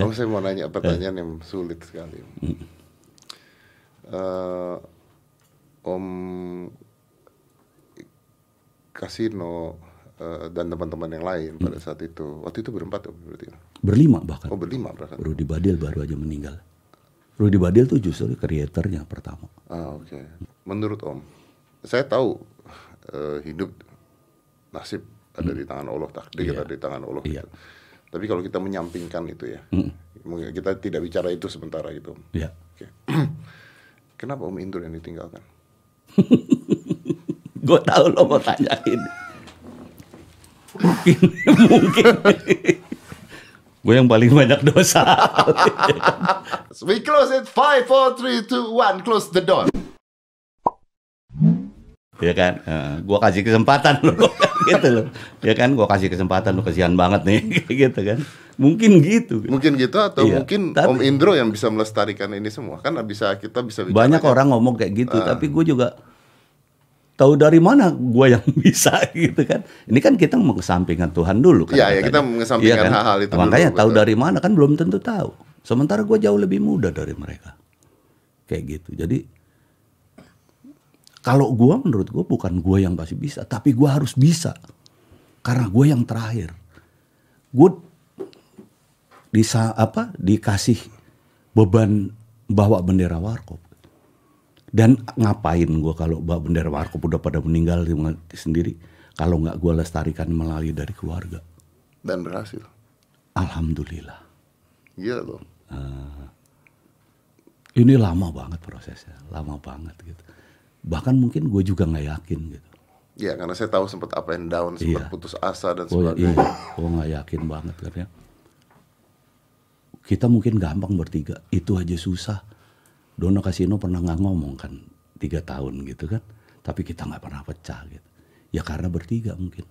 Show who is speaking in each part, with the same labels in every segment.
Speaker 1: Oh, saya mau nanya pertanyaan yang sulit sekali. Eh, om Kasino eh, dan teman-teman yang lain pada saat itu, waktu itu berempat om berarti.
Speaker 2: Berlima bahkan.
Speaker 1: Oh berlima berarti.
Speaker 2: Rudy Badil baru aja meninggal. Rudy Badil tuh justru kreatornya pertama.
Speaker 1: Ah oke. Menurut om, saya tahu eh, hidup nasib ada di tangan Allah, takdir ada di tangan Allah.
Speaker 2: Iya.
Speaker 1: gitu. Tapi kalau kita menyampingkan itu ya, mungkin kita tidak bicara itu sementara gitu.
Speaker 2: Ya.
Speaker 1: Oke. Kenapa Om Indro yang ditinggalkan?
Speaker 2: Gue tahu lo mau tanyain. Mungkin, mungkin. Gue yang paling banyak dosa.
Speaker 1: We close it. Five, four, three, two, one. Close the door.
Speaker 2: Ya kan, gue kasih kesempatan lo, gitu loh. Ya kan, gue kasih kesempatan lo kesian banget nih, gitu kan. Mungkin gitu.
Speaker 1: Mungkin gitu atau
Speaker 2: Iya,
Speaker 1: mungkin
Speaker 2: tapi-
Speaker 1: Om Indro yang bisa melestarikan ini semua. Kan bisa kita bisa bicara
Speaker 2: Banyak
Speaker 1: kan?
Speaker 2: orang ngomong kayak gitu, tapi gue juga tahu dari mana gue yang bisa gitu kan. Ini kan kita mengesampingkan Tuhan dulu kan.
Speaker 1: Iya, ya,
Speaker 2: katanya.
Speaker 1: kita mengesampingkan
Speaker 2: Iya
Speaker 1: hal-hal itu
Speaker 2: Makanya
Speaker 1: dulu,
Speaker 2: tahu
Speaker 1: betul.
Speaker 2: dari mana kan belum tentu tahu. Sementara gue jauh lebih muda dari mereka. Kayak gitu. Jadi kalau gue menurut gue bukan gue yang pasti bisa, tapi gue harus bisa. Karena gue yang terakhir. Gue disa apa dikasih beban bawa bendera warkop. Dan ngapain gue kalau bawa bendera warkop udah pada meninggal di- sendiri. Kalau nggak gue lestarikan melalui dari keluarga.
Speaker 1: dan berhasil.
Speaker 2: Alhamdulillah.
Speaker 1: Iya loh.
Speaker 2: Ini lama banget prosesnya, lama banget gitu. Bahkan mungkin gue juga nggak yakin gitu.
Speaker 1: Iya, karena saya tahu sempat up and down, sempat
Speaker 2: Iya.
Speaker 1: putus asa dan
Speaker 2: Oh
Speaker 1: sebagainya.
Speaker 2: iya, gue nggak yakin banget karena kita mungkin gampang bertiga, itu aja susah. Dono Kasino pernah nggak ngomong kan tiga tahun gitu kan, tapi kita nggak pernah pecah gitu. Ya karena bertiga mungkin.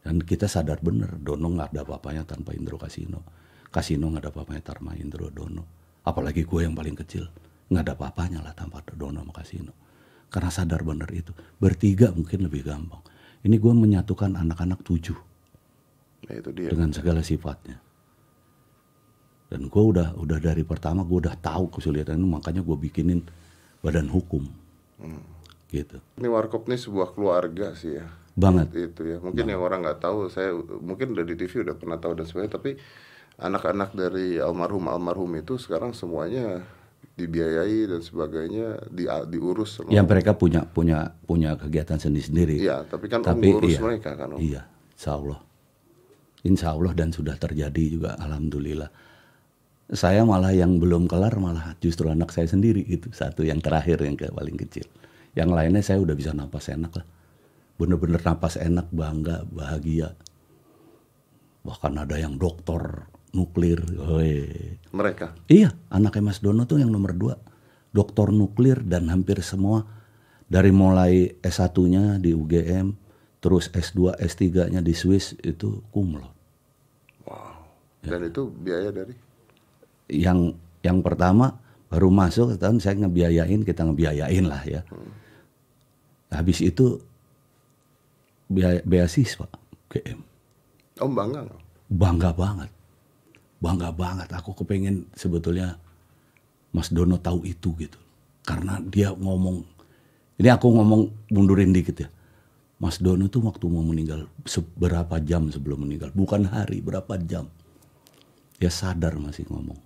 Speaker 2: Dan kita sadar bener, Dono nggak ada apa-apanya tanpa Indro Kasino. Kasino nggak ada apa-apanya tanpa Indro Dono. Apalagi gue yang paling kecil, nggak ada apa-apanya lah tanpa Dono sama Kasino. Karena sadar bener itu, bertiga mungkin lebih gampang. Ini gue menyatukan anak-anak tujuh
Speaker 1: Nah, itu dia.
Speaker 2: dengan segala sifatnya. Dan gue udah udah dari pertama gue udah tahu kesulitan itu makanya gue bikinin badan hukum, gitu.
Speaker 1: Ini warkop ini sebuah keluarga sih ya.
Speaker 2: Banget.
Speaker 1: Itu ya. Mungkin yang orang nggak tahu, saya mungkin udah di TV udah pernah tahu dan sebagainya. Tapi anak-anak dari almarhum almarhum itu sekarang semuanya dibiayai dan sebagainya di, diurus sama.
Speaker 2: Ya mereka punya punya punya kegiatan sendiri-sendiri.
Speaker 1: Iya, tapi kan
Speaker 2: Tapi
Speaker 1: om ngurus
Speaker 2: iya,
Speaker 1: mereka kan om.
Speaker 2: Iya, insya Allah. Insya Allah dan sudah terjadi juga, alhamdulillah. Saya malah yang belum kelar malah justru anak saya sendiri itu satu yang terakhir yang ke paling kecil. Yang lainnya saya udah bisa napas enak lah. Bener-bener napas enak, bangga, bahagia. Bahkan ada yang dokter nuklir. Woi.
Speaker 1: Mereka.
Speaker 2: Iya, anaknya Mas Dono tuh yang nomor dua. Doktor nuklir dan hampir semua dari mulai S1-nya di UGM, terus S2, S3-nya di Swiss itu kumlot.
Speaker 1: Wow.
Speaker 2: Ya.
Speaker 1: Dan itu biaya dari
Speaker 2: Yang yang pertama baru masuk kan saya ngebiayain, kita ngebiayain lah ya. Habis itu biaya, beasiswa UGM.
Speaker 1: Om bangga nggak?
Speaker 2: bangga banget bangga banget. Aku kepengen sebetulnya Mas Dono tahu itu gitu. Karena dia ngomong ini aku ngomong mundurin dikit ya. Mas Dono tuh waktu mau meninggal seberapa jam sebelum meninggal? Bukan hari berapa jam? Dia sadar masih ngomong.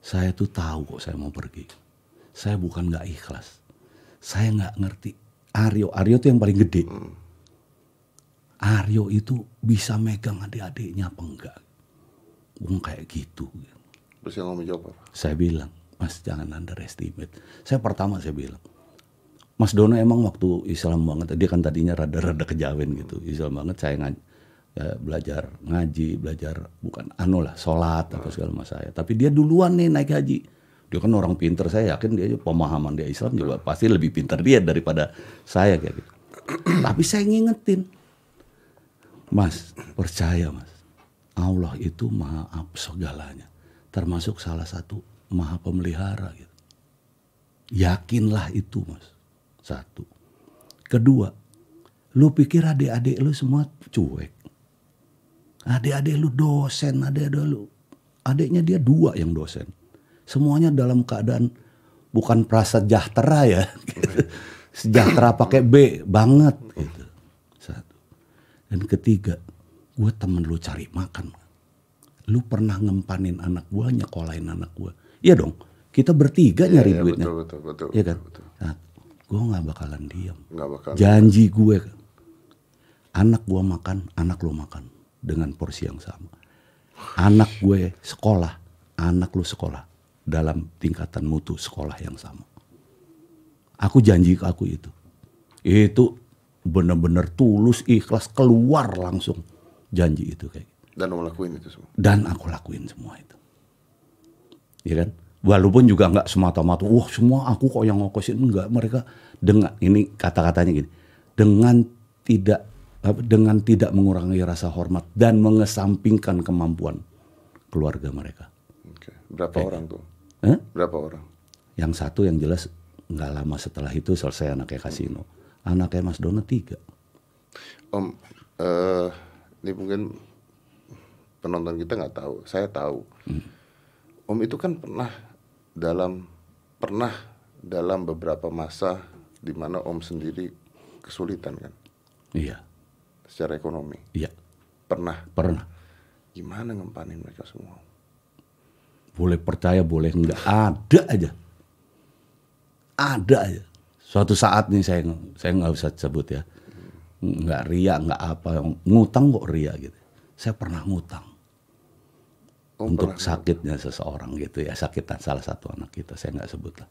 Speaker 2: Saya tuh tahu kok saya mau pergi. Saya bukan nggak ikhlas. Saya nggak ngerti. Aryo Aryo tuh yang paling gede. Aryo itu bisa megang adik-adiknya apa enggak? Wong kayak gitu.
Speaker 1: Terus yang ngomong jawab apa?
Speaker 2: Saya bilang, Mas jangan underestimate. Saya pertama saya bilang, Mas Dono emang waktu Islam banget, dia kan tadinya rada-rada kejawen gitu. Islam banget saya ngaj ya, belajar ngaji, belajar bukan anu lah, sholat apa segala macam saya. Tapi dia duluan nih naik haji. Dia kan orang pinter, saya yakin dia pemahaman dia Islam juga pasti lebih pintar dia daripada saya kayak gitu. Tapi saya ngingetin, Mas, percaya mas, Allah itu maha segalanya. Termasuk salah satu maha pemelihara gitu. Yakinlah itu mas. Satu. Kedua, lu pikir adik-adik lu semua cuek. Adik-adik lu dosen, adik-adik lu adiknya dia dua yang dosen. Semuanya dalam keadaan bukan prasejahtera ya. Sejahtera pakai B banget gitu. Satu. Dan ketiga, gue temen lu cari makan. Lu pernah ngempanin anak gue, nyekolahin anak gue. Iya dong, kita bertiga nyari
Speaker 1: Iya,
Speaker 2: duitnya.
Speaker 1: betul betul betul.
Speaker 2: Iya kan?
Speaker 1: betul.
Speaker 2: Nah, gue nggak bakalan diam.
Speaker 1: Nggak bakal.
Speaker 2: Janji gue, anak gue makan, anak lu makan dengan porsi yang sama. Anak gue sekolah, anak lu sekolah dalam tingkatan mutu sekolah yang sama. Aku janji ke aku itu. Itu benar-benar tulus, ikhlas, keluar langsung janji itu kayak. gitu.
Speaker 1: Dan om lakuin itu semua.
Speaker 2: Dan aku lakuin semua itu. Iya kan? Walaupun juga nggak semata-mata, wah semua aku kok yang ngokosin enggak. Mereka dengan ini kata-katanya gini, dengan tidak dengan tidak mengurangi rasa hormat dan mengesampingkan kemampuan keluarga mereka.
Speaker 1: Oke. Berapa orang tuh?
Speaker 2: Eh?
Speaker 1: Berapa orang?
Speaker 2: Yang satu yang jelas nggak lama setelah itu selesai anaknya kasino. Anaknya Mas Dono tiga.
Speaker 1: Om, eh ini mungkin penonton kita nggak tahu. Saya tahu. Om itu kan pernah dalam pernah dalam beberapa masa di mana Om sendiri kesulitan kan
Speaker 2: Iya,
Speaker 1: secara ekonomi.
Speaker 2: iya
Speaker 1: Pernah.
Speaker 2: pernah.
Speaker 1: Gimana ngempanin mereka semua?
Speaker 2: Boleh percaya, boleh enggak. Ada aja. Ada aja. Suatu saat nih saya saya nggak usah sebut ya. Nggak ria, nggak apa. Ngutang kok ria gitu. Saya pernah ngutang.
Speaker 1: Om
Speaker 2: untuk
Speaker 1: pernah
Speaker 2: sakitnya seseorang gitu ya. Sakitan salah satu anak kita. Saya nggak sebut lah.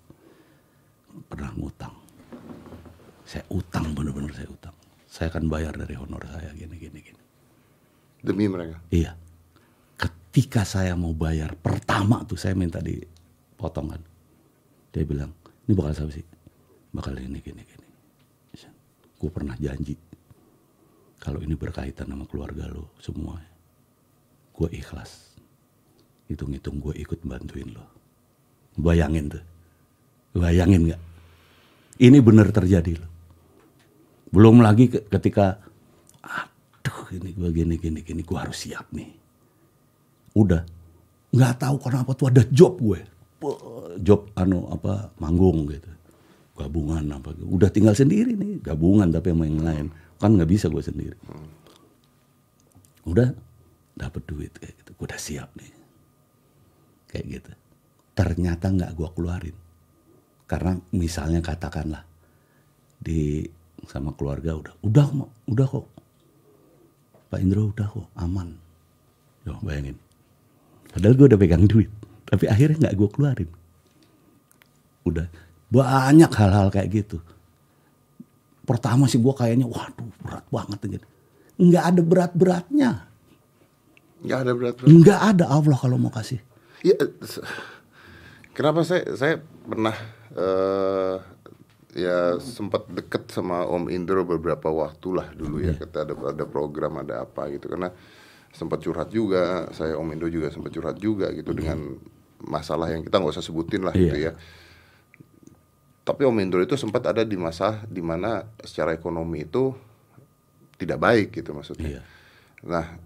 Speaker 2: Pernah ngutang. Saya utang bener-bener saya utang. Saya akan bayar dari honor saya gini gini gini.
Speaker 1: demi mereka.
Speaker 2: Iya. Ketika saya mau bayar pertama tuh saya minta dipotongkan. Dia bilang, ini bakal siapa sih? Bakal ini gini gini. Gue pernah janji kalau ini berkaitan sama keluarga lo semua, gue ikhlas. Hitung-hitung gue ikut bantuin lo. Bayangin tuh, bayangin nggak? Ini benar terjadi loh. Belum lagi ke- ketika aduh ini gue gini gini gini gue harus siap nih udah nggak tahu kenapa tuh ada job gue job anu apa manggung gitu gabungan apa udah tinggal sendiri nih gabungan tapi sama yang lain kan nggak bisa gue sendiri. Udah dapet duit kayak gitu. Gue udah siap nih. Kayak gitu. Ternyata nggak gue keluarin. Karena misalnya katakanlah di sama keluarga udah udah Mak. udah kok. Pak Indro udah kok aman. Yo, bayangin. Padahal gue udah pegang duit tapi akhirnya nggak gue keluarin. Udah banyak hal-hal kayak gitu pertama sih gue kayaknya waduh berat banget gitu nggak ada berat-beratnya
Speaker 1: Nggak ada berat.
Speaker 2: nggak ada Allah kalau mau kasih
Speaker 1: Iya. se- Kenapa saya saya pernah eh ya sempat deket sama Om Indro beberapa waktu lah dulu ya. Kita ada ada program ada apa gitu karena sempat curhat juga. Saya Om Indro juga sempat curhat juga gitu dengan masalah yang kita nggak usah sebutin lah gitu
Speaker 2: Iya.
Speaker 1: ya. Tapi Om Indro itu sempat ada di masa di mana secara ekonomi itu tidak baik gitu maksudnya.
Speaker 2: Iya.
Speaker 1: Nah,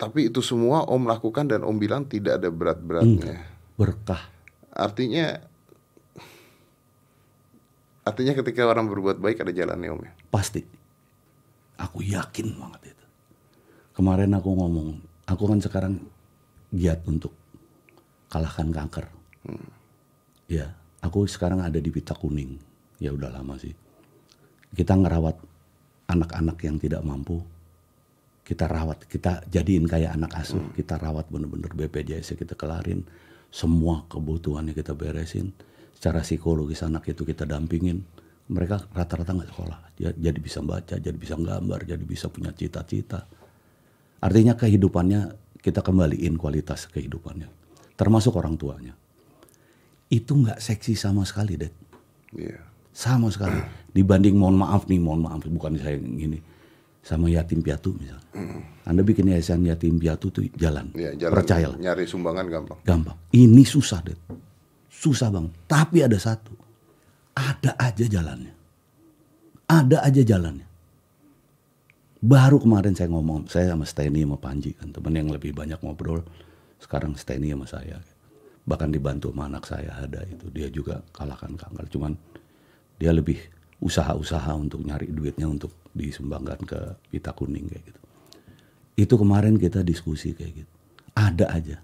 Speaker 1: tapi itu semua Om lakukan dan Om bilang tidak ada berat-beratnya.
Speaker 2: berkah
Speaker 1: Artinya artinya ketika orang berbuat baik ada jalannya Om ya.
Speaker 2: Pasti. Aku yakin banget itu. Kemarin aku ngomong, aku kan sekarang giat untuk kalahkan kanker. Ya, aku sekarang ada di pita kuning. Ya udah lama sih. Kita ngerawat anak-anak yang tidak mampu. Kita rawat, kita jadiin kayak anak asuh. Kita rawat bener-bener BPJS kita kelarin. Semua kebutuhannya kita beresin. Secara psikologis anak itu kita dampingin. Mereka rata-rata nggak sekolah. Ja- Jadi bisa baca, jadi bisa gambar, jadi bisa punya cita-cita. Artinya kehidupannya kita kembaliin kualitas kehidupannya. Termasuk orang tuanya. Itu nggak seksi sama sekali, Dek.
Speaker 1: Iya.
Speaker 2: Sama sekali. Dibanding mohon maaf nih, mohon maaf bukan saya gini. Sama yatim piatu misalnya. Anda bikin yayasan yatim piatu tuh jalan.
Speaker 1: Iya, jalan
Speaker 2: Percayalah.
Speaker 1: nyari sumbangan gampang.
Speaker 2: Gampang. Ini susah, Dek. Susah bang. Tapi ada satu. Ada aja jalannya. Ada aja jalannya. Baru kemarin saya ngomong, saya sama Steny sama Panji kan temen yang lebih banyak ngobrol sekarang Steny sama saya bahkan dibantu sama anak saya ada itu. Dia juga kalahkan kanker cuman dia lebih usaha-usaha untuk nyari duitnya untuk disumbangkan ke pita kuning kayak gitu. Itu kemarin kita diskusi kayak gitu. Ada aja.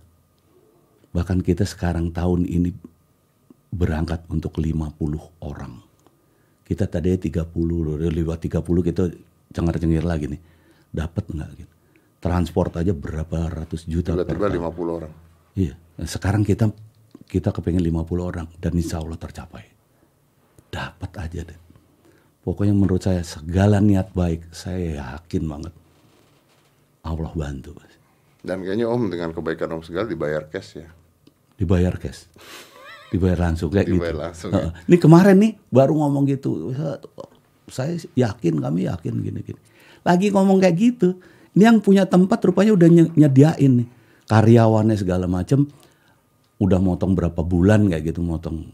Speaker 2: Bahkan kita sekarang tahun ini berangkat untuk 50 orang. Kita tadi 30 loh lewat 30 kita cengar-cengir lagi nih. Dapat nggak gitu? Transport aja berapa ratus juta
Speaker 1: Tiba-tiba
Speaker 2: tahun.
Speaker 1: 50 orang.
Speaker 2: Iya, sekarang kita kita kepengen 50 orang dan insya Allah tercapai. Dapat aja deh. Pokoknya menurut saya segala niat baik, saya yakin banget Allah bantu.
Speaker 1: Dan kayaknya Om dengan kebaikan Om segala dibayar cash ya.
Speaker 2: Dibayar cash. Dibayar langsung kayak
Speaker 1: Dibayar
Speaker 2: gitu.
Speaker 1: langsung,
Speaker 2: Heeh. Ini kemarin nih baru ngomong gitu. Saya yakin, kami yakin gini-gini. Lagi ngomong kayak gitu. Ini yang punya tempat rupanya udah nye- nyediain nih. Karyawannya segala macem. Udah motong berapa bulan kayak gitu motong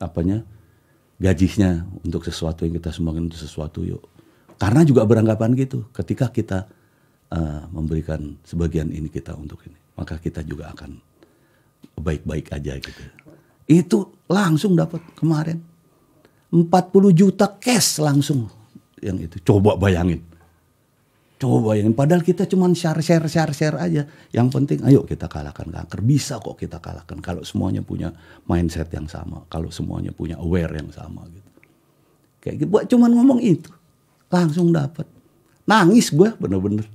Speaker 2: apanya gajinya untuk sesuatu yang kita sumbangin untuk sesuatu yuk. Karena juga beranggapan gitu. Ketika kita eh, memberikan sebagian ini kita untuk ini, maka kita juga akan baik-baik aja gitu. Itu langsung dapat kemarin 40 juta cash langsung yang itu. Coba bayangin. Coba bayangin. Padahal kita cuma share share share share aja. Yang penting ayo kita kalahkan kanker. Bisa kok kita kalahkan kalau semuanya punya mindset yang sama. Kalau semuanya punya aware yang sama gitu. Kayak gitu. Buat cuman ngomong itu. Langsung dapat. Nangis gue bener-bener.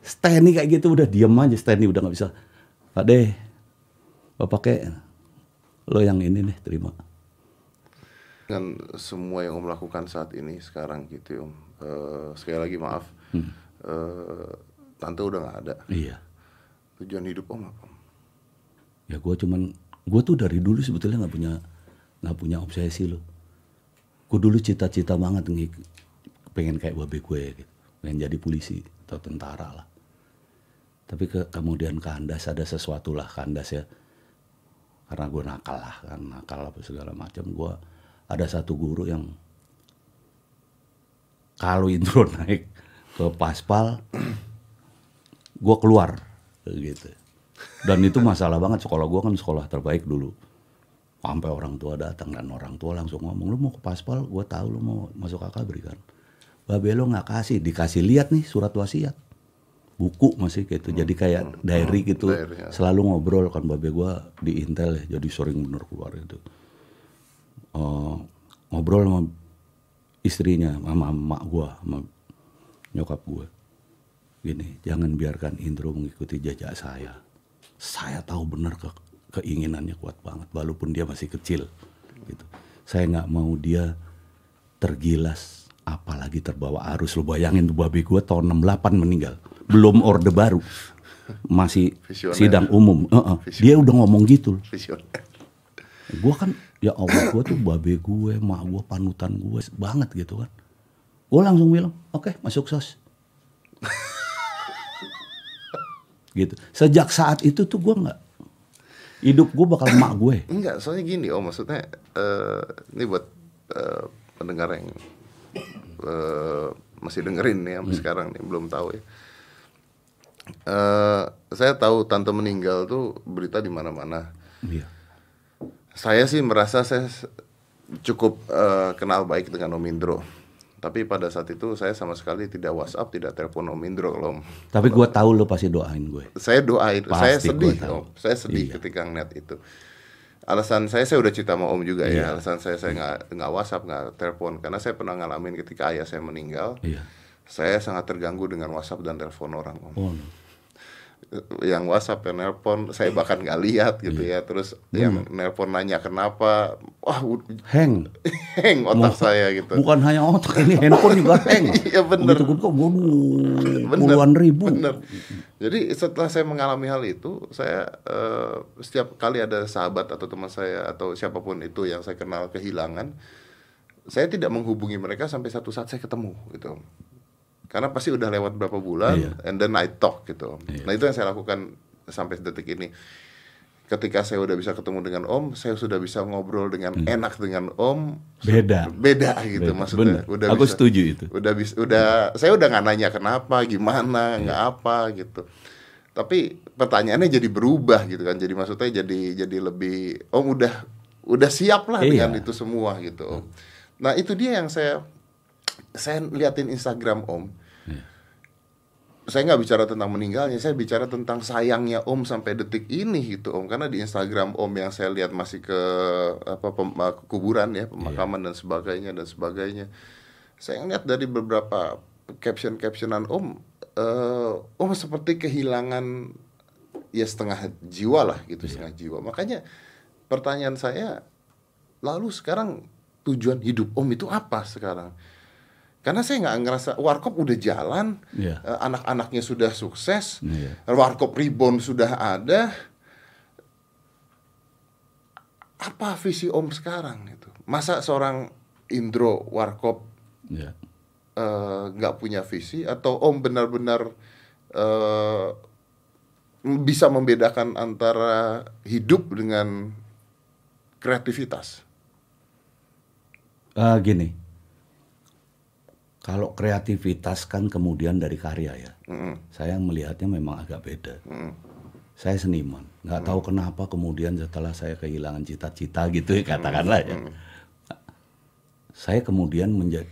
Speaker 2: Steny kayak gitu udah diem aja. Steny udah nggak bisa. Pak deh. Bapak kayak lo yang ini nih terima.
Speaker 1: Dengan semua yang Om lakukan saat ini sekarang gitu Om. Eh, sekali lagi maaf. Eh, tante udah nggak ada.
Speaker 2: Iya.
Speaker 1: Tujuan hidup Om apa?
Speaker 2: Ya gue cuman gue tuh dari dulu sebetulnya nggak punya nggak punya obsesi loh. Gue dulu cita-cita banget nih pengen kayak babe gue gitu. Pengen jadi polisi atau tentara lah. Tapi ke, kemudian kandas ada sesuatu lah kandas ya. Karena gue nakal lah kan nakal apa segala macam. Gue ada satu guru yang kalau intro naik ke paspal gue keluar gitu. Dan itu masalah banget sekolah gue kan sekolah terbaik dulu. Sampai orang tua datang dan orang tua langsung ngomong lu mau ke paspal? Gue tahu lu mau masuk akabri kan. Babe lo nggak kasih. Dikasih lihat nih surat wasiat. Buku masih gitu. Jadi kayak diary gitu.
Speaker 1: Diary, ya.
Speaker 2: selalu ngobrol kan babe gue di intel ya jadi sering bener keluar itu Eh, ngobrol sama istrinya sama emak gue sama nyokap gue gini jangan biarkan Indro mengikuti jejak saya. Saya tahu benar ke keinginannya kuat banget walaupun dia masih kecil gitu. Saya nggak mau dia tergilas apalagi terbawa arus. Lo bayangin tuh babi gue tahun 68 meninggal. Belum orde baru. Masih
Speaker 1: Visioner.
Speaker 2: sidang umum. Heeh. dia udah ngomong gitu. Gue kan ya Allah gue tuh babe gue mak gue panutan gue banget gitu kan gue langsung bilang oke masuk sos gitu sejak saat itu tuh gue nggak hidup gue bakal mak gue
Speaker 1: Enggak, soalnya gini Om, maksudnya eh, ini buat eh, pendengar yang eh, masih dengerin nih sampai sekarang nih belum tahu ya. Eh, saya tahu tante meninggal tuh berita di mana-mana.
Speaker 2: iya
Speaker 1: Saya sih merasa saya cukup eh, kenal baik dengan Om Indro. Tapi pada saat itu saya sama sekali tidak WhatsApp, tidak telepon Om Indro Om.
Speaker 2: tapi gue tahu lo pasti doain gue
Speaker 1: Saya doain, saya
Speaker 2: Pasti
Speaker 1: sedih,
Speaker 2: gua tahu.
Speaker 1: Om. Saya sedih
Speaker 2: Iya.
Speaker 1: ketika ngeliat itu. Alasan saya, saya udah cerita sama Om juga
Speaker 2: Iya.
Speaker 1: ya. Alasan saya saya nggak nggak WhatsApp, nggak telepon, karena saya pernah ngalamin ketika ayah saya meninggal.
Speaker 2: iya
Speaker 1: Saya sangat terganggu dengan WhatsApp dan telepon orang, Om.
Speaker 2: oh no.
Speaker 1: Yang WhatsApp, yang nelpon, saya bahkan nggak lihat gitu
Speaker 2: Iya.
Speaker 1: ya. Terus yang nelpon nanya kenapa, wah
Speaker 2: hang
Speaker 1: heng otak saya gitu.
Speaker 2: bukan hanya otak ini handphone juga hang
Speaker 1: Iya, bener.
Speaker 2: Waduh
Speaker 1: Bener,
Speaker 2: puluhan ribu
Speaker 1: bener. Jadi setelah saya mengalami hal itu, saya eh, setiap kali ada sahabat atau teman saya atau siapa pun itu yang saya kenal kehilangan, saya tidak menghubungi mereka sampai satu saat saya ketemu gitu. Karena pasti udah lewat berapa bulan,
Speaker 2: Iya.
Speaker 1: and then I talk gitu.
Speaker 2: Iya.
Speaker 1: Nah itu yang saya lakukan sampai detik ini. Ketika saya udah bisa ketemu dengan Om, saya sudah bisa ngobrol dengan enak dengan Om.
Speaker 2: beda
Speaker 1: Beda gitu
Speaker 2: Beda.
Speaker 1: maksudnya.
Speaker 2: Bener.
Speaker 1: Udah
Speaker 2: Aku
Speaker 1: bisa-
Speaker 2: setuju itu.
Speaker 1: udah bisa udah saya udah nggak nanya kenapa gimana nggak apa gitu tapi pertanyaannya jadi berubah gitu kan jadi maksudnya jadi jadi lebih om udah udah siap lah
Speaker 2: Iya.
Speaker 1: dengan itu semua gitu om nah itu dia yang saya saya liatin Instagram om
Speaker 2: Iya.
Speaker 1: saya nggak bicara tentang meninggalnya saya bicara tentang sayangnya om sampai detik ini gitu om. Karena di Instagram om yang saya lihat masih ke apa pem- eh, kuburan ya pemakaman dan sebagainya dan sebagainya. Saya ngeliat dari beberapa caption captionan om eh, om seperti kehilangan ya setengah jiwa lah gitu setengah jiwa. Makanya pertanyaan saya lalu sekarang tujuan hidup om itu apa sekarang karena saya nggak ngerasa warkop udah jalan
Speaker 2: Iya.
Speaker 1: eh, anak-anaknya sudah sukses
Speaker 2: Iya.
Speaker 1: warkop rebound sudah ada apa visi om sekarang itu masa seorang Indro warkop
Speaker 2: Ya.
Speaker 1: eh, nggak punya visi atau om benar-benar eh, bisa membedakan antara hidup dengan kreativitas
Speaker 2: Ah, gini, kalau kreativitas kan kemudian dari karya ya. Saya melihatnya memang agak beda. Saya seniman, nggak tahu kenapa kemudian setelah saya kehilangan cita-cita gitu ya katakanlah ya. Saya kemudian menjadi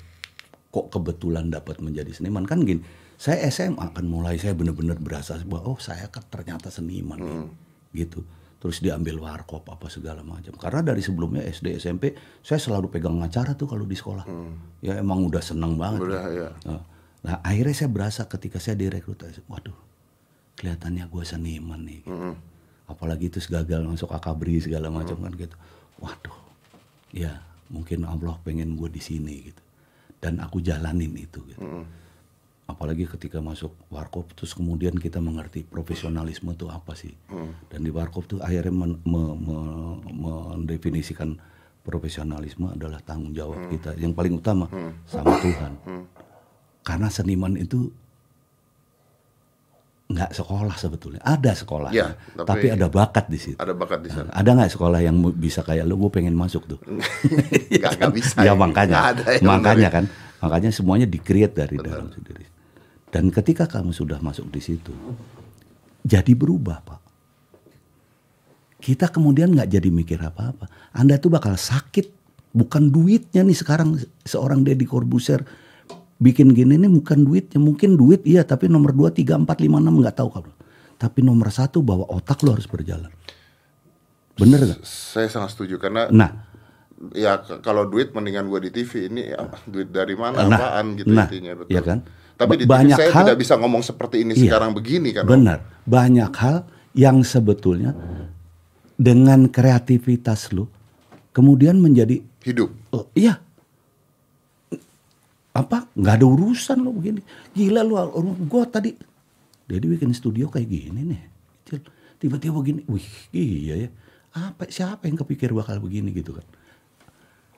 Speaker 2: kok kebetulan dapat menjadi seniman kan gini. Saya SMA kan mulai saya benar-benar berasa bahwa oh saya kan ternyata seniman nih. gitu. Terus diambil warkop apa segala macam. Karena dari sebelumnya SD SMP saya selalu pegang acara tuh kalau di sekolah. Ya emang udah seneng banget.
Speaker 1: udah ya
Speaker 2: Nah, Nah akhirnya saya berasa ketika saya direkrut, waduh kelihatannya gue seniman nih. gitu. Apalagi itu gagal masuk akabri segala macam kan gitu. Waduh, ya mungkin Allah pengen gue di sini gitu. Dan aku jalanin itu gitu. Apalagi ketika masuk warkop terus kemudian kita mengerti profesionalisme itu apa sih. Dan di warkop tuh akhirnya men- me- me- mendefinisikan profesionalisme adalah tanggung jawab kita yang paling utama sama Tuhan. Karena seniman itu nggak sekolah sebetulnya, ada sekolah,
Speaker 1: Ya,
Speaker 2: tapi,
Speaker 1: tapi-
Speaker 2: ada bakat di situ.
Speaker 1: ada bakat di sana
Speaker 2: Ada nggak sekolah yang bisa kayak lu? Gue pengen masuk tuh.
Speaker 1: Nggak- nggak bisa
Speaker 2: ya makanya,
Speaker 1: ada yang
Speaker 2: makanya kan, makanya semuanya di-create dari dalam sendiri. Dan ketika kamu sudah masuk di situ, jadi berubah pak. Kita kemudian nggak jadi mikir apa-apa. Anda tuh bakal sakit, bukan duitnya nih sekarang seorang Deddy Corbuzier bikin gini nih bukan duitnya, mungkin duit iya, tapi nomor 2, 3, 4, 5, 6 nggak tahu kamu. Tapi nomor satu bahwa otak lo harus berjalan. Bener gak?
Speaker 1: saya sangat setuju karena
Speaker 2: Nah,
Speaker 1: ya kalau duit mendingan gua di TV ini ya, duit dari mana
Speaker 2: Nah,
Speaker 1: apaan gitu
Speaker 2: nah,
Speaker 1: intinya betul.
Speaker 2: iya kan?
Speaker 1: Tapi di
Speaker 2: Ba-
Speaker 1: TV
Speaker 2: banyak
Speaker 1: saya
Speaker 2: hal-
Speaker 1: tidak bisa ngomong seperti ini
Speaker 2: Iya.
Speaker 1: sekarang begini kan. Om.
Speaker 2: benar. Banyak hal yang sebetulnya dengan kreativitas lo kemudian menjadi
Speaker 1: Hidup.
Speaker 2: oh, iya apa nggak ada urusan lo begini gila lo gue tadi jadi bikin studio kayak gini nih tiba-tiba begini wih iya ya apa siapa yang kepikir bakal begini gitu kan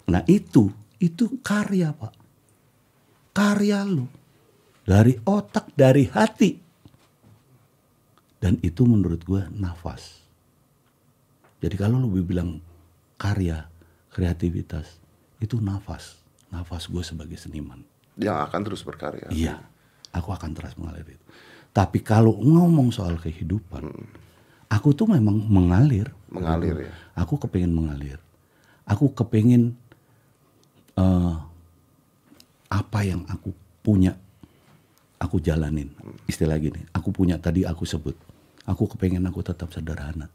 Speaker 2: nah itu itu karya pak karya lo dari otak dari hati dan itu menurut gue nafas jadi kalau lo bilang karya kreativitas itu nafas nafas gue sebagai seniman
Speaker 1: Yang akan terus berkarya.
Speaker 2: Iya, aku akan terus mengalir itu. Tapi kalau ngomong soal kehidupan, aku tuh memang mengalir.
Speaker 1: Mengalir ya.
Speaker 2: Aku kepengen mengalir. Aku kepengen eh, apa yang aku punya, aku jalanin. Istilah gini, aku punya tadi aku sebut. Aku kepengen aku tetap sederhana.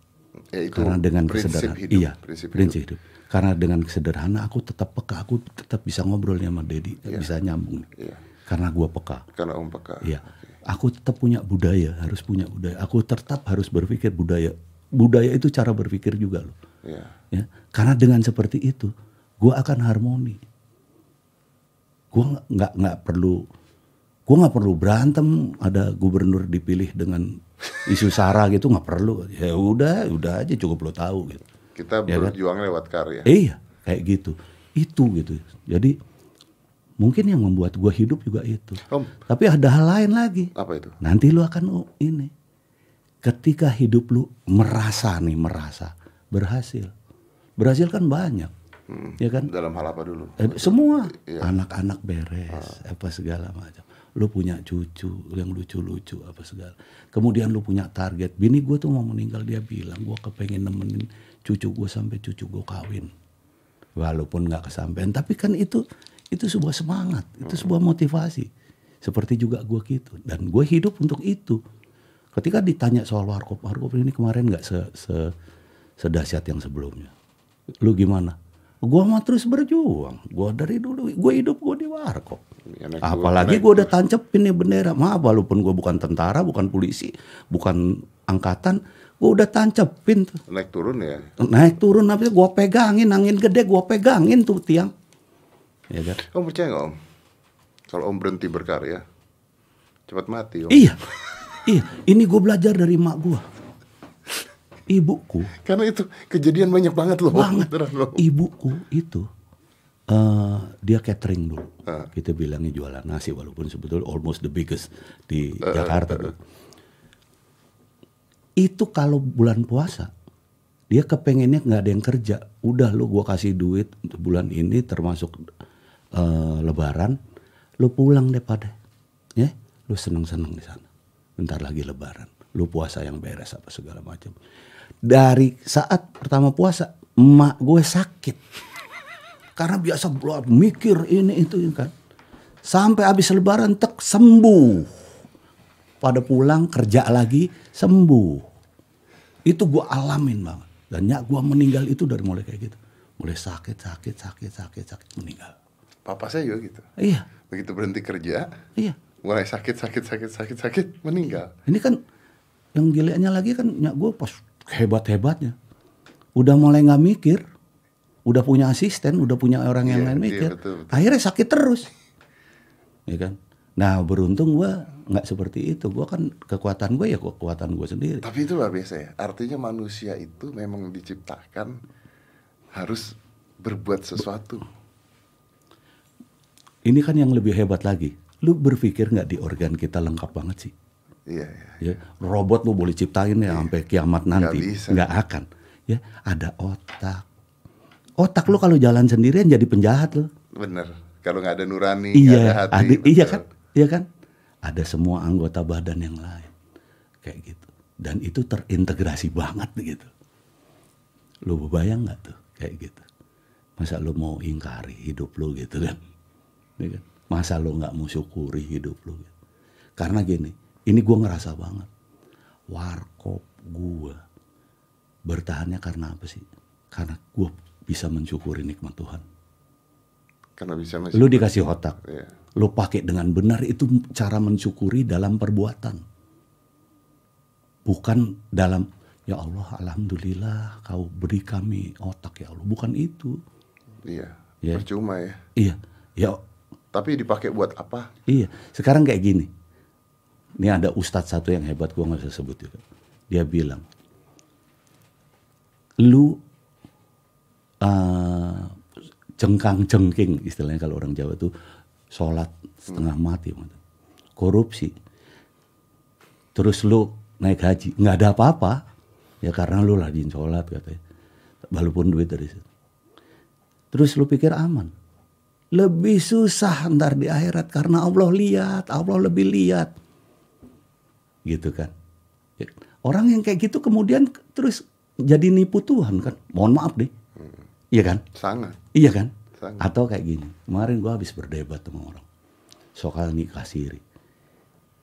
Speaker 1: Ya, itu
Speaker 2: Karena dengan kesederhanaan,
Speaker 1: hidup,
Speaker 2: iya,
Speaker 1: prinsip
Speaker 2: prinsip, hidup. Karena dengan kesederhana aku tetap peka, aku tetap bisa ngobrol sama Dedi, bisa nyambung. nih.
Speaker 1: Iya.
Speaker 2: Karena gua peka.
Speaker 1: Karena Om peka.
Speaker 2: Iya. Aku tetap punya budaya, harus punya budaya. Aku tetap harus berpikir budaya. Budaya itu cara berpikir juga loh.
Speaker 1: Iya.
Speaker 2: Ya. Karena dengan seperti itu, gua akan harmoni. Gua nggak nggak perlu, gua nggak perlu berantem. Ada gubernur dipilih dengan isu sara gitu nggak perlu. Ya udah, udah aja cukup lo tahu gitu.
Speaker 1: Kita
Speaker 2: Ya kan?
Speaker 1: berjuang lewat karya.
Speaker 2: Iya, kayak gitu. Itu gitu. Jadi mungkin yang membuat gua hidup juga itu.
Speaker 1: Om,
Speaker 2: Tapi ada hal lain lagi.
Speaker 1: apa itu?
Speaker 2: Nanti lu akan oh, ini. Ketika hidup lu merasa nih, merasa berhasil. Berhasil kan banyak. Ya kan?
Speaker 1: Dalam hal apa dulu?
Speaker 2: Eh, semua
Speaker 1: Iya.
Speaker 2: anak-anak beres, apa segala macam. Lu punya cucu yang lucu-lucu apa segala. Kemudian lu punya target. Bini gue tuh mau meninggal dia bilang gue kepengen nemenin cucu gue sampai cucu gue kawin. Walaupun nggak kesampaian, tapi kan itu itu sebuah semangat, itu sebuah motivasi. Seperti juga gue gitu. Dan gue hidup untuk itu. Ketika ditanya soal warkop, warkop ini kemarin nggak se, se sedahsyat yang sebelumnya. Lu gimana? Gue mah terus berjuang. Gue dari dulu, gue hidup gue di warkop. Apalagi gue udah tancepin nih bendera. Maaf walaupun gue bukan tentara, bukan polisi, bukan angkatan, gue udah tancepin tuh.
Speaker 1: naik turun ya.
Speaker 2: Naik turun apa gue pegangin, angin gede gue pegangin tuh tiang. Ya kan?
Speaker 1: Om percaya nggak om? Kalau om berhenti berkarya, cepat mati om.
Speaker 2: Iya, iya. Ini gue belajar dari mak gue. Ibuku,
Speaker 1: Karena itu kejadian banyak banget loh. Om.
Speaker 2: banget.
Speaker 1: Beneran loh.
Speaker 2: Ibuku itu eh dia catering dulu.
Speaker 1: Ah.
Speaker 2: Kita bilangnya jualan nasi walaupun sebetulnya almost the biggest di Jakarta tuh. Itu kalau bulan puasa dia kepengennya nggak ada yang kerja. Udah lu gua kasih duit untuk bulan ini termasuk eh, lebaran, lu pulang deh pada. Ya, lu seneng-seneng di sana. Bentar lagi lebaran. Lu puasa yang beres apa segala macam. Dari saat pertama puasa, emak gue sakit. Karena biasa bro, mikir ini itu kan. Sampai habis lebaran tek sembuh. Pada pulang kerja lagi sembuh. Itu gue alamin banget. Dan nyak gue meninggal itu dari mulai kayak gitu. Mulai sakit, sakit, sakit, sakit, sakit, meninggal.
Speaker 1: Papa saya juga gitu.
Speaker 2: Iya,
Speaker 1: Begitu berhenti kerja,
Speaker 2: iya.
Speaker 1: mulai sakit, sakit, sakit, sakit, sakit, meninggal.
Speaker 2: Ini kan yang gilanya lagi kan nyak gue pas hebat-hebatnya. Udah mulai nggak mikir. Udah punya asisten, udah punya orang yang
Speaker 1: Iya,
Speaker 2: lain
Speaker 1: iya,
Speaker 2: mikir.
Speaker 1: betul, betul.
Speaker 2: Akhirnya sakit terus. Ya kan? Nah beruntung gue nggak seperti itu. Gue kan kekuatan gue ya kekuatan gue sendiri.
Speaker 1: Tapi itu luar biasa ya. Artinya manusia itu memang diciptakan harus berbuat sesuatu.
Speaker 2: Ini kan yang lebih hebat lagi. Lu berpikir nggak di organ kita lengkap banget sih?
Speaker 1: Iya, iya.
Speaker 2: Ya, robot lu boleh ciptain ya sampai kiamat nanti. Nggak akan. Ya, ada otak. Otak lu kalau jalan sendirian jadi penjahat lu.
Speaker 1: Bener. Kalau nggak ada nurani,
Speaker 2: Iya,
Speaker 1: ada hati.
Speaker 2: ada, iya kan? Iya kan? Ada semua anggota badan yang lain. Kayak gitu. Dan itu terintegrasi banget gitu. Lu bayang nggak tuh kayak gitu? Masa lu mau ingkari hidup lu gitu kan? Iya kan? Masa lu nggak mau syukuri hidup lu? Gitu. Karena gini, ini gua ngerasa banget. Warkop gua bertahannya karena apa sih? Karena gua bisa mensyukuri nikmat Tuhan.
Speaker 1: Karena bisa masih.
Speaker 2: Lu dikasih otak,
Speaker 1: Iya.
Speaker 2: lu pakai dengan benar itu cara mensyukuri dalam perbuatan. Bukan dalam ya Allah alhamdulillah kau beri kami otak ya Allah. Bukan itu.
Speaker 1: Iya.
Speaker 2: Iya.
Speaker 1: Percuma ya.
Speaker 2: Iya. Ya
Speaker 1: Tapi dipakai buat apa?
Speaker 2: iya. Sekarang kayak gini. Ini ada ustadz satu yang hebat gua nggak bisa sebut juga. Dia bilang lu eh, jengkang jengking istilahnya kalau orang Jawa tuh sholat setengah mati korupsi. Terus lu naik haji nggak ada apa-apa. Ya karena lu rajin sholat katanya. Walaupun duit dari situ. Terus lu pikir aman. Lebih susah ntar di akhirat karena Allah lihat Allah lebih lihat. Gitu kan. Orang yang kayak gitu kemudian terus jadi nipu Tuhan kan. Mohon maaf deh iya kan
Speaker 1: Sangat.
Speaker 2: Iya kan?
Speaker 1: Sangat.
Speaker 2: Atau kayak gini. Kemarin gua habis berdebat sama orang. Soal nikah siri.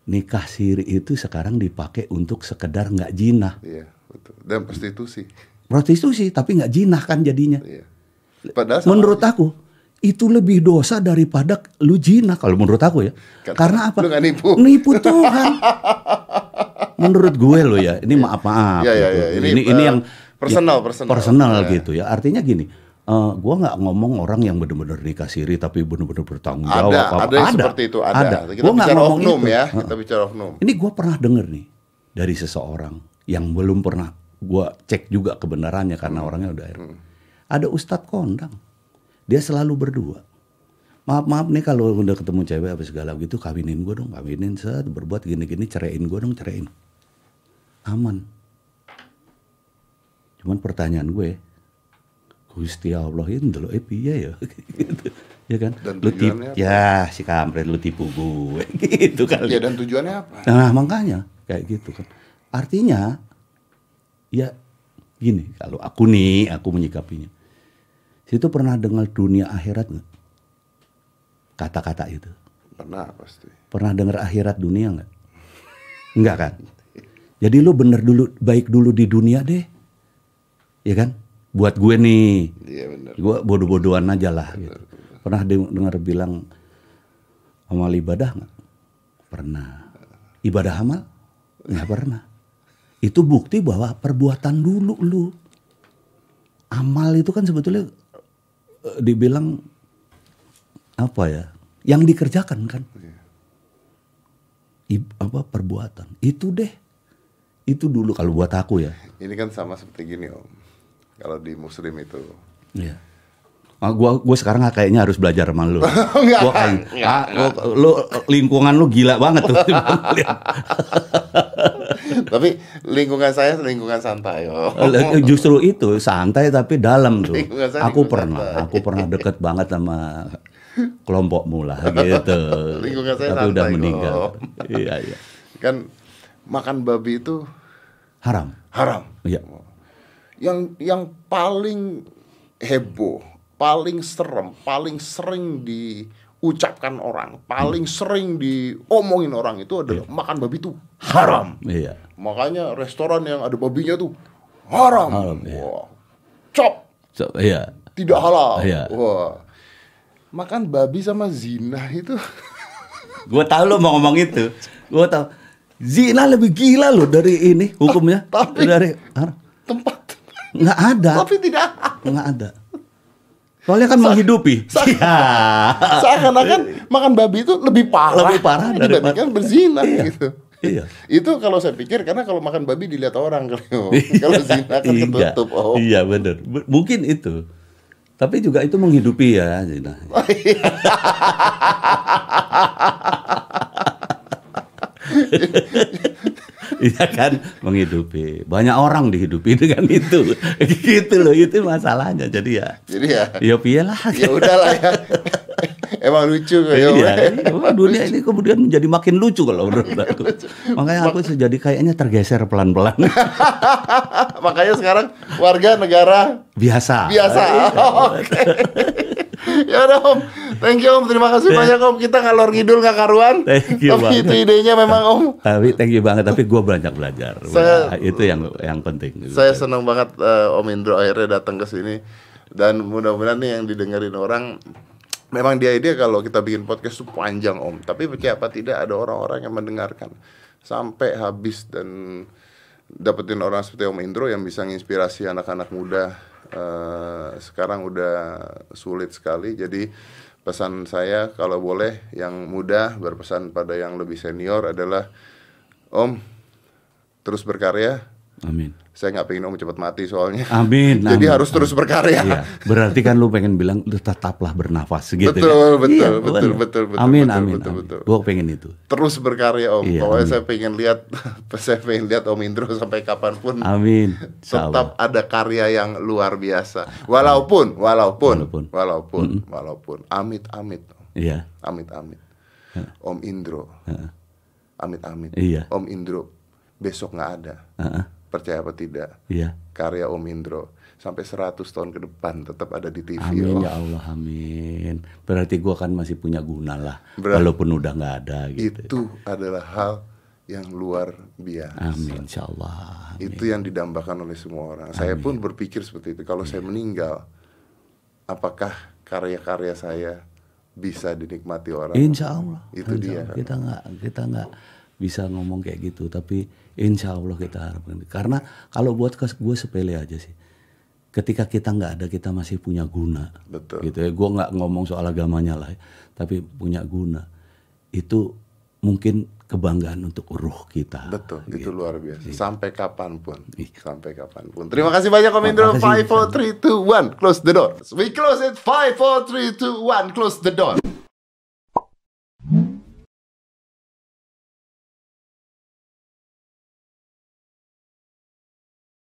Speaker 2: Nikah siri itu sekarang dipakai untuk sekedar nggak jinah.
Speaker 1: Iya, betul. Dan prostitusi.
Speaker 2: Prostitusi tapi nggak jinah kan jadinya.
Speaker 1: Iya. Padahal
Speaker 2: Menurut
Speaker 1: aja.
Speaker 2: aku itu lebih dosa daripada lu jinah kalau menurut aku ya.
Speaker 1: Karena
Speaker 2: Karena apa?
Speaker 1: lu nggak nipu.
Speaker 2: Nipu Tuhan. menurut gue lo ya, ini maaf maaf.
Speaker 1: Iya, iya,
Speaker 2: gitu.
Speaker 1: iya. Ini,
Speaker 2: Ini, ini
Speaker 1: eh,
Speaker 2: yang
Speaker 1: personal,
Speaker 2: ya,
Speaker 1: personal.
Speaker 2: personal
Speaker 1: Iya.
Speaker 2: gitu ya. Artinya gini, eh gua nggak ngomong orang yang benar-benar nikah siri tapi benar-benar bertanggung jawab.
Speaker 1: Ada,
Speaker 2: apa-
Speaker 1: ada yang seperti itu, ada. Kita
Speaker 2: Gua nggak
Speaker 1: bicara
Speaker 2: ngomong
Speaker 1: oknum
Speaker 2: itu.
Speaker 1: ya,
Speaker 2: Heeh.
Speaker 1: kita bicara oknum.
Speaker 2: Ini gue pernah denger nih dari seseorang yang belum pernah gue cek juga kebenarannya karena orangnya udah ada Ustadz kondang, dia selalu berdua. Maaf maaf nih kalau udah ketemu cewek apa segala gitu kawinin gue dong, kawinin set berbuat gini-gini ceraiin gue dong ceraiin. Aman. Cuman pertanyaan gue, Gusti Allah itu lho eh piye ya gitu. Ya kan?
Speaker 1: Dan
Speaker 2: lu
Speaker 1: tujuannya apa?
Speaker 2: ya si kampret lu tipu gue gitu kali.
Speaker 1: Ya dan tujuannya apa?
Speaker 2: Nah, makanya kayak gitu kan. Artinya ya gini, kalau aku nih, aku menyikapinya. Situ pernah dengar dunia akhirat nggak? Kata-kata itu.
Speaker 1: Pernah pasti.
Speaker 2: Pernah dengar akhirat dunia nggak? Enggak kan? Jadi lu bener dulu, baik dulu di dunia deh. Ya kan? Buat gue nih,
Speaker 1: Iya benar.
Speaker 2: gue bodoh-bodohan aja lah gitu. Pernah de- dengar bilang amal ibadah nggak? Pernah. Ibadah amal? Nggak pernah. Itu bukti bahwa perbuatan dulu lu. Amal itu kan sebetulnya eh, dibilang apa ya? Yang dikerjakan kan? I- apa perbuatan? Itu deh. Itu dulu kalau buat aku ya.
Speaker 1: Ini kan sama seperti gini om. Kalau di muslim itu.
Speaker 2: Iya. Ah, gua gua sekarang kayaknya harus belajar sama lu.
Speaker 1: Enggak,
Speaker 2: gua kayak, ah, lu lingkungan lu gila banget tuh.
Speaker 1: Tapi lingkungan saya lingkungan santai om.
Speaker 2: Justru itu santai tapi dalam tuh.
Speaker 1: Saya
Speaker 2: Aku pernah,
Speaker 1: santai.
Speaker 2: aku pernah deket banget sama kelompokmu lah gitu.
Speaker 1: Lingkungan saya
Speaker 2: tapi udah meninggal.
Speaker 1: kok.
Speaker 2: Iya iya.
Speaker 1: Kan makan babi itu
Speaker 2: Haram.
Speaker 1: haram.
Speaker 2: Iya.
Speaker 1: Yang yang paling heboh, paling serem, paling sering diucapkan orang, paling sering diomongin orang itu adalah makan babi itu haram.
Speaker 2: Iya.
Speaker 1: Makanya restoran yang ada babinya tuh haram.
Speaker 2: Haram, iya.
Speaker 1: Wah. Cop,
Speaker 2: So, iya.
Speaker 1: tidak halal.
Speaker 2: Iya.
Speaker 1: Wah. Makan babi sama zina itu
Speaker 2: Gua tahu lo mau ngomong itu. Gua tahu. Zina lebih gila loh dari ini hukumnya.
Speaker 1: Tapi-
Speaker 2: dari haram.
Speaker 1: tempat
Speaker 2: nggak ada.
Speaker 1: tapi tidak
Speaker 2: nggak ada. Soalnya kan menghidupi. Iya.
Speaker 1: seakan-akan makan babi itu lebih parah,
Speaker 2: Lebih parah
Speaker 1: dibandingkan berzina
Speaker 2: Iya.
Speaker 1: gitu.
Speaker 2: Iya.
Speaker 1: Itu kalau saya pikir karena kalau makan babi dilihat orang kalau kalau zina kan
Speaker 2: Iya.
Speaker 1: ketutup. Oh.
Speaker 2: Iya benar. B- Mungkin itu. Tapi juga itu menghidupi ya zina. Iya kan menghidupi. Banyak orang dihidupi dengan itu. gitu loh itu masalahnya. Jadi ya
Speaker 1: Jadi ya
Speaker 2: ya piye lah.
Speaker 1: ya udahlah ya. Emang lucu kok ya.
Speaker 2: Iya, iya. dunia ini kemudian menjadi makin lucu kalau menurut aku. Makanya aku jadi kayaknya tergeser pelan-pelan.
Speaker 1: Makanya sekarang warga negara
Speaker 2: Biasa.
Speaker 1: biasa.
Speaker 2: Iya.
Speaker 1: Oke. ya udah Om. Thank you Om. Terima kasih banyak Om. Kita ngalor ngidul nggak karuan.
Speaker 2: Thank you
Speaker 1: Tapi
Speaker 2: banget.
Speaker 1: itu idenya memang Om.
Speaker 2: Tapi thank you banget. Tapi gue banyak belajar.
Speaker 1: Saya-
Speaker 2: Nah, itu yang yang penting.
Speaker 1: Saya senang banget eh, Om Indro akhirnya datang ke sini dan mudah-mudahan nih yang didengerin orang memang dia ide kalau kita bikin podcast itu panjang Om, tapi percaya apa tidak ada orang-orang yang mendengarkan sampai habis dan dapetin orang seperti Om Indro yang bisa menginspirasi anak-anak muda eh, sekarang udah sulit sekali. Jadi pesan saya kalau boleh yang muda berpesan pada yang lebih senior adalah Om terus berkarya
Speaker 2: Amin.
Speaker 1: saya nggak pengen om cepat mati soalnya.
Speaker 2: Amin.
Speaker 1: Jadi
Speaker 2: amin,
Speaker 1: harus
Speaker 2: amin.
Speaker 1: terus berkarya.
Speaker 2: Iya. Berarti kan lu pengen bilang lu tetaplah bernafas gitu
Speaker 1: Betul,
Speaker 2: kan?
Speaker 1: betul,
Speaker 2: Iya,
Speaker 1: betul,
Speaker 2: bener.
Speaker 1: betul, betul,
Speaker 2: Amin,
Speaker 1: betul,
Speaker 2: amin,
Speaker 1: betul,
Speaker 2: amin.
Speaker 1: betul.
Speaker 2: Gua pengen itu.
Speaker 1: Terus berkarya om.
Speaker 2: Iya,
Speaker 1: Pokoknya
Speaker 2: amin.
Speaker 1: saya pengen lihat, saya pengen lihat om Indro sampai
Speaker 2: kapan pun Amin.
Speaker 1: Tetap ada karya yang luar biasa. Walaupun, walaupun,
Speaker 2: Walaupun.
Speaker 1: walaupun, walaupun, amit, amit,
Speaker 2: Iya.
Speaker 1: amit, amit. Om Indro, amit, amit.
Speaker 2: Iya.
Speaker 1: Om Indro besok nggak ada.
Speaker 2: Heeh.
Speaker 1: Percaya apa tidak?
Speaker 2: Iya.
Speaker 1: Karya Om Indro sampai 100 tahun ke depan tetap ada di TV.
Speaker 2: Amin
Speaker 1: Om.
Speaker 2: ya Allah, amin. Berarti gua kan masih punya guna lah,
Speaker 1: Berat.
Speaker 2: walaupun udah nggak ada gitu.
Speaker 1: itu adalah hal yang luar biasa.
Speaker 2: Amin, insya Allah.
Speaker 1: Itu yang didambakan oleh semua orang. Saya pun berpikir seperti itu. Kalau saya meninggal, apakah karya-karya saya bisa dinikmati orang?
Speaker 2: Insya Allah.
Speaker 1: Itu
Speaker 2: Insya
Speaker 1: dia
Speaker 2: Allah.
Speaker 1: kan.
Speaker 2: Kita nggak kita nggak bisa ngomong kayak gitu, tapi Insya Allah kita harapkan. Karena kalau buat gue sepele aja sih. Ketika kita nggak ada, kita masih punya guna.
Speaker 1: Betul.
Speaker 2: Gitu ya. Gue nggak ngomong soal agamanya lah, ya, tapi punya guna. Itu mungkin kebanggaan untuk ruh kita.
Speaker 1: Betul, itu
Speaker 2: Gitu.
Speaker 1: luar biasa. Sampai kapan pun,
Speaker 2: Iya.
Speaker 1: sampai kapan pun. Terima kasih banyak Om Indro. Five, four, three, two, one, close the door. We close it. Five, four, three, two, one, close the door.